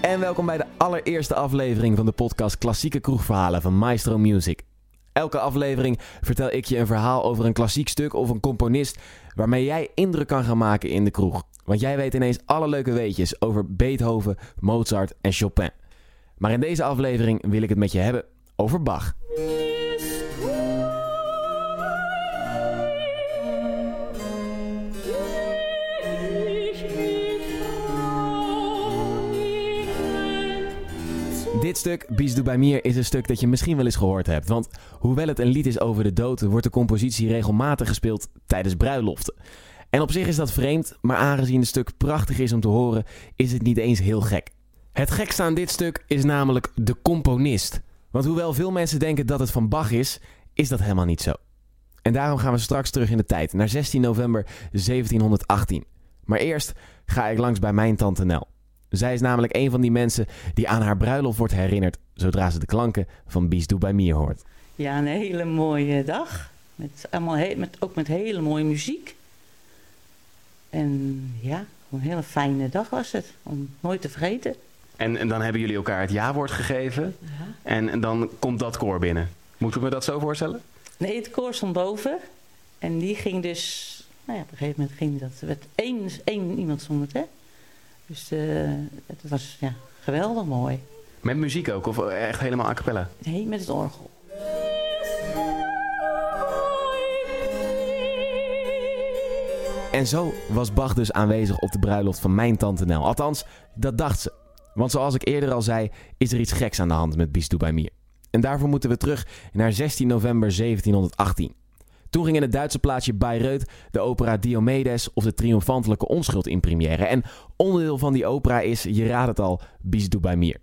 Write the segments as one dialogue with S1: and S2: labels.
S1: en welkom bij de allereerste aflevering van de podcast Klassieke Kroegverhalen van Maestro Music. Elke aflevering vertel ik je een verhaal over een klassiek stuk of een componist waarmee jij indruk kan gaan maken in de kroeg. Want jij weet ineens alle leuke weetjes over Beethoven, Mozart en Chopin. Maar in deze aflevering wil ik het met je hebben over Bach. Dit stuk, Bies du bij Mir, is een stuk dat je misschien wel eens gehoord hebt. Want hoewel het een lied is over de dood, wordt de compositie regelmatig gespeeld tijdens bruiloften. En op zich is dat vreemd, maar aangezien het stuk prachtig is om te horen, is het niet eens heel gek. Het gekste aan dit stuk is namelijk de componist. Want hoewel veel mensen denken dat het van Bach is, is dat helemaal niet zo. En daarom gaan we straks terug in de tijd, naar 16 november 1718. Maar eerst ga ik langs bij mijn tante Nel. Zij is namelijk een van die mensen die aan haar bruiloft wordt herinnerd zodra ze de klanken van Bies Doe bij Mier hoort.
S2: Ja, een hele mooie dag. Met allemaal he met, ook met hele mooie muziek. En ja, een hele fijne dag was het. Om nooit te vergeten.
S1: En, en dan hebben jullie elkaar het ja-woord gegeven. Ja. En, en dan komt dat koor binnen. Moeten we dat zo voorstellen?
S2: Nee, het koor stond boven. En die ging dus... Nou ja, op een gegeven moment ging dat... Er werd één, één iemand zong het, hè? Dus uh, het was ja, geweldig mooi.
S1: Met muziek ook? Of echt helemaal a cappella?
S2: Nee, met het orgel.
S1: En zo was Bach dus aanwezig op de bruiloft van mijn tante Nel. Althans, dat dacht ze. Want zoals ik eerder al zei, is er iets geks aan de hand met Bistou bij Mier. En daarvoor moeten we terug naar 16 november 1718. Toen ging in het Duitse plaatsje Bayreuth de opera Diomedes of de triomfantelijke onschuld in première. En onderdeel van die opera is, je raadt het al, Bis du bei mir.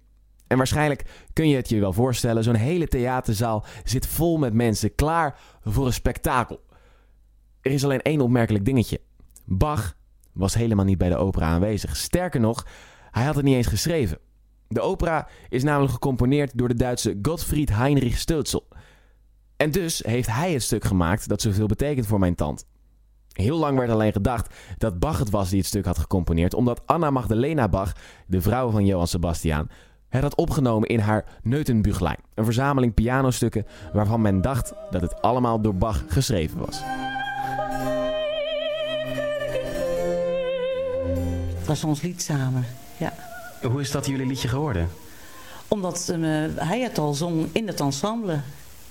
S1: En waarschijnlijk kun je het je wel voorstellen, zo'n hele theaterzaal zit vol met mensen klaar voor een spektakel. Er is alleen één opmerkelijk dingetje. Bach was helemaal niet bij de opera aanwezig. Sterker nog, hij had het niet eens geschreven. De opera is namelijk gecomponeerd door de Duitse Gottfried Heinrich Stölzel. En dus heeft hij het stuk gemaakt dat zoveel betekent voor mijn tand. Heel lang werd alleen gedacht dat Bach het was die het stuk had gecomponeerd, omdat Anna Magdalena Bach, de vrouw van Johann Sebastian, het had opgenomen in haar Neutenbüchlein, een verzameling pianostukken waarvan men dacht dat het allemaal door Bach geschreven was.
S2: Het was ons lied samen, ja.
S1: Hoe is dat jullie liedje geworden?
S2: Omdat uh, hij het al zong in het ensemble.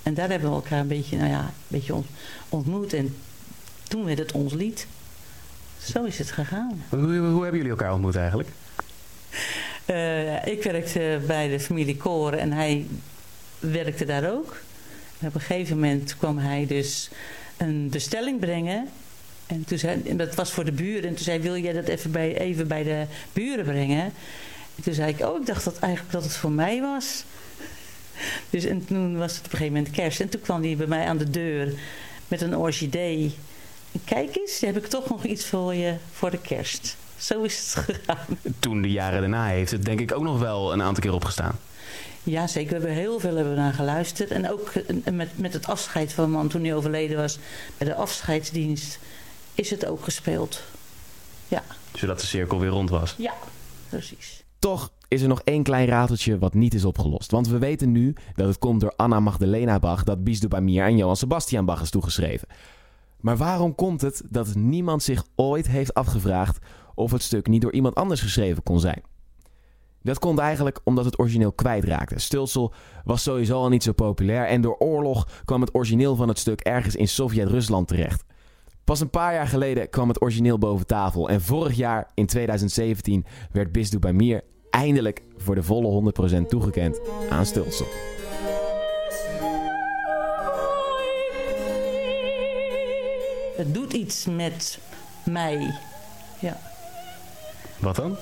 S2: En daar hebben we elkaar een beetje, nou ja, een beetje ontmoet. En toen werd het ons lied. Zo is het gegaan.
S1: Hoe, hoe, hoe hebben jullie elkaar ontmoet eigenlijk?
S2: Uh, ik werkte bij de familie Koren en hij werkte daar ook. En op een gegeven moment kwam hij dus een bestelling brengen. En, toen zei, en dat was voor de buren. En toen zei wil jij dat even bij, even bij de buren brengen? En toen zei ik, oh, ik dacht dat eigenlijk dat het voor mij was. Dus en toen was het op een gegeven moment kerst. En toen kwam hij bij mij aan de deur met een orchidee. kijk eens, heb ik toch nog iets voor je voor de kerst. Zo is het gegaan.
S1: Toen de jaren daarna heeft het denk ik ook nog wel een aantal keer opgestaan.
S2: Ja, zeker. We hebben heel veel hebben naar geluisterd. En ook met, met het afscheid van man toen hij overleden was. Bij de afscheidsdienst is het ook gespeeld. Ja.
S1: Zodat de cirkel weer rond was.
S2: Ja, precies.
S1: Toch is er nog één klein rateltje wat niet is opgelost. Want we weten nu dat het komt door Anna Magdalena Bach dat Bies de Bamier aan Johann Sebastian Bach is toegeschreven. Maar waarom komt het dat niemand zich ooit heeft afgevraagd of het stuk niet door iemand anders geschreven kon zijn? Dat komt eigenlijk omdat het origineel kwijtraakte. Stulsel was sowieso al niet zo populair en door oorlog kwam het origineel van het stuk ergens in Sovjet-Rusland terecht. Pas een paar jaar geleden kwam het origineel boven tafel en vorig jaar, in 2017, werd Bisdu bij eindelijk voor de volle 100% toegekend aan Stulsel.
S2: Het doet iets met mij. Ja.
S1: Wat dan?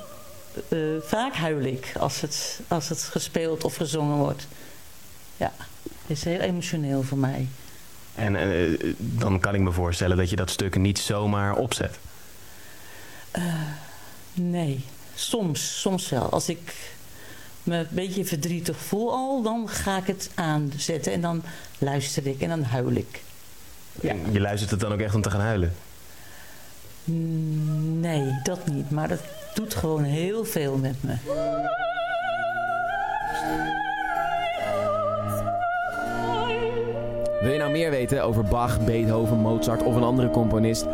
S2: Uh, vaak huil ik als het, als het gespeeld of gezongen wordt. Ja, het is heel emotioneel voor mij.
S1: En uh, dan kan ik me voorstellen dat je dat stuk niet zomaar opzet.
S2: Uh, nee, Soms, soms wel. Als ik me een beetje verdrietig voel al, dan ga ik het aanzetten en dan luister ik en dan huil ik.
S1: Ja. Je luistert het dan ook echt om te gaan huilen?
S2: Nee, dat niet. Maar dat doet gewoon heel veel met me.
S1: Wil je nou meer weten over Bach, Beethoven, Mozart of een andere componist?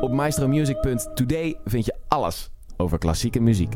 S1: Op maestromusic.today vind je alles over klassieke muziek.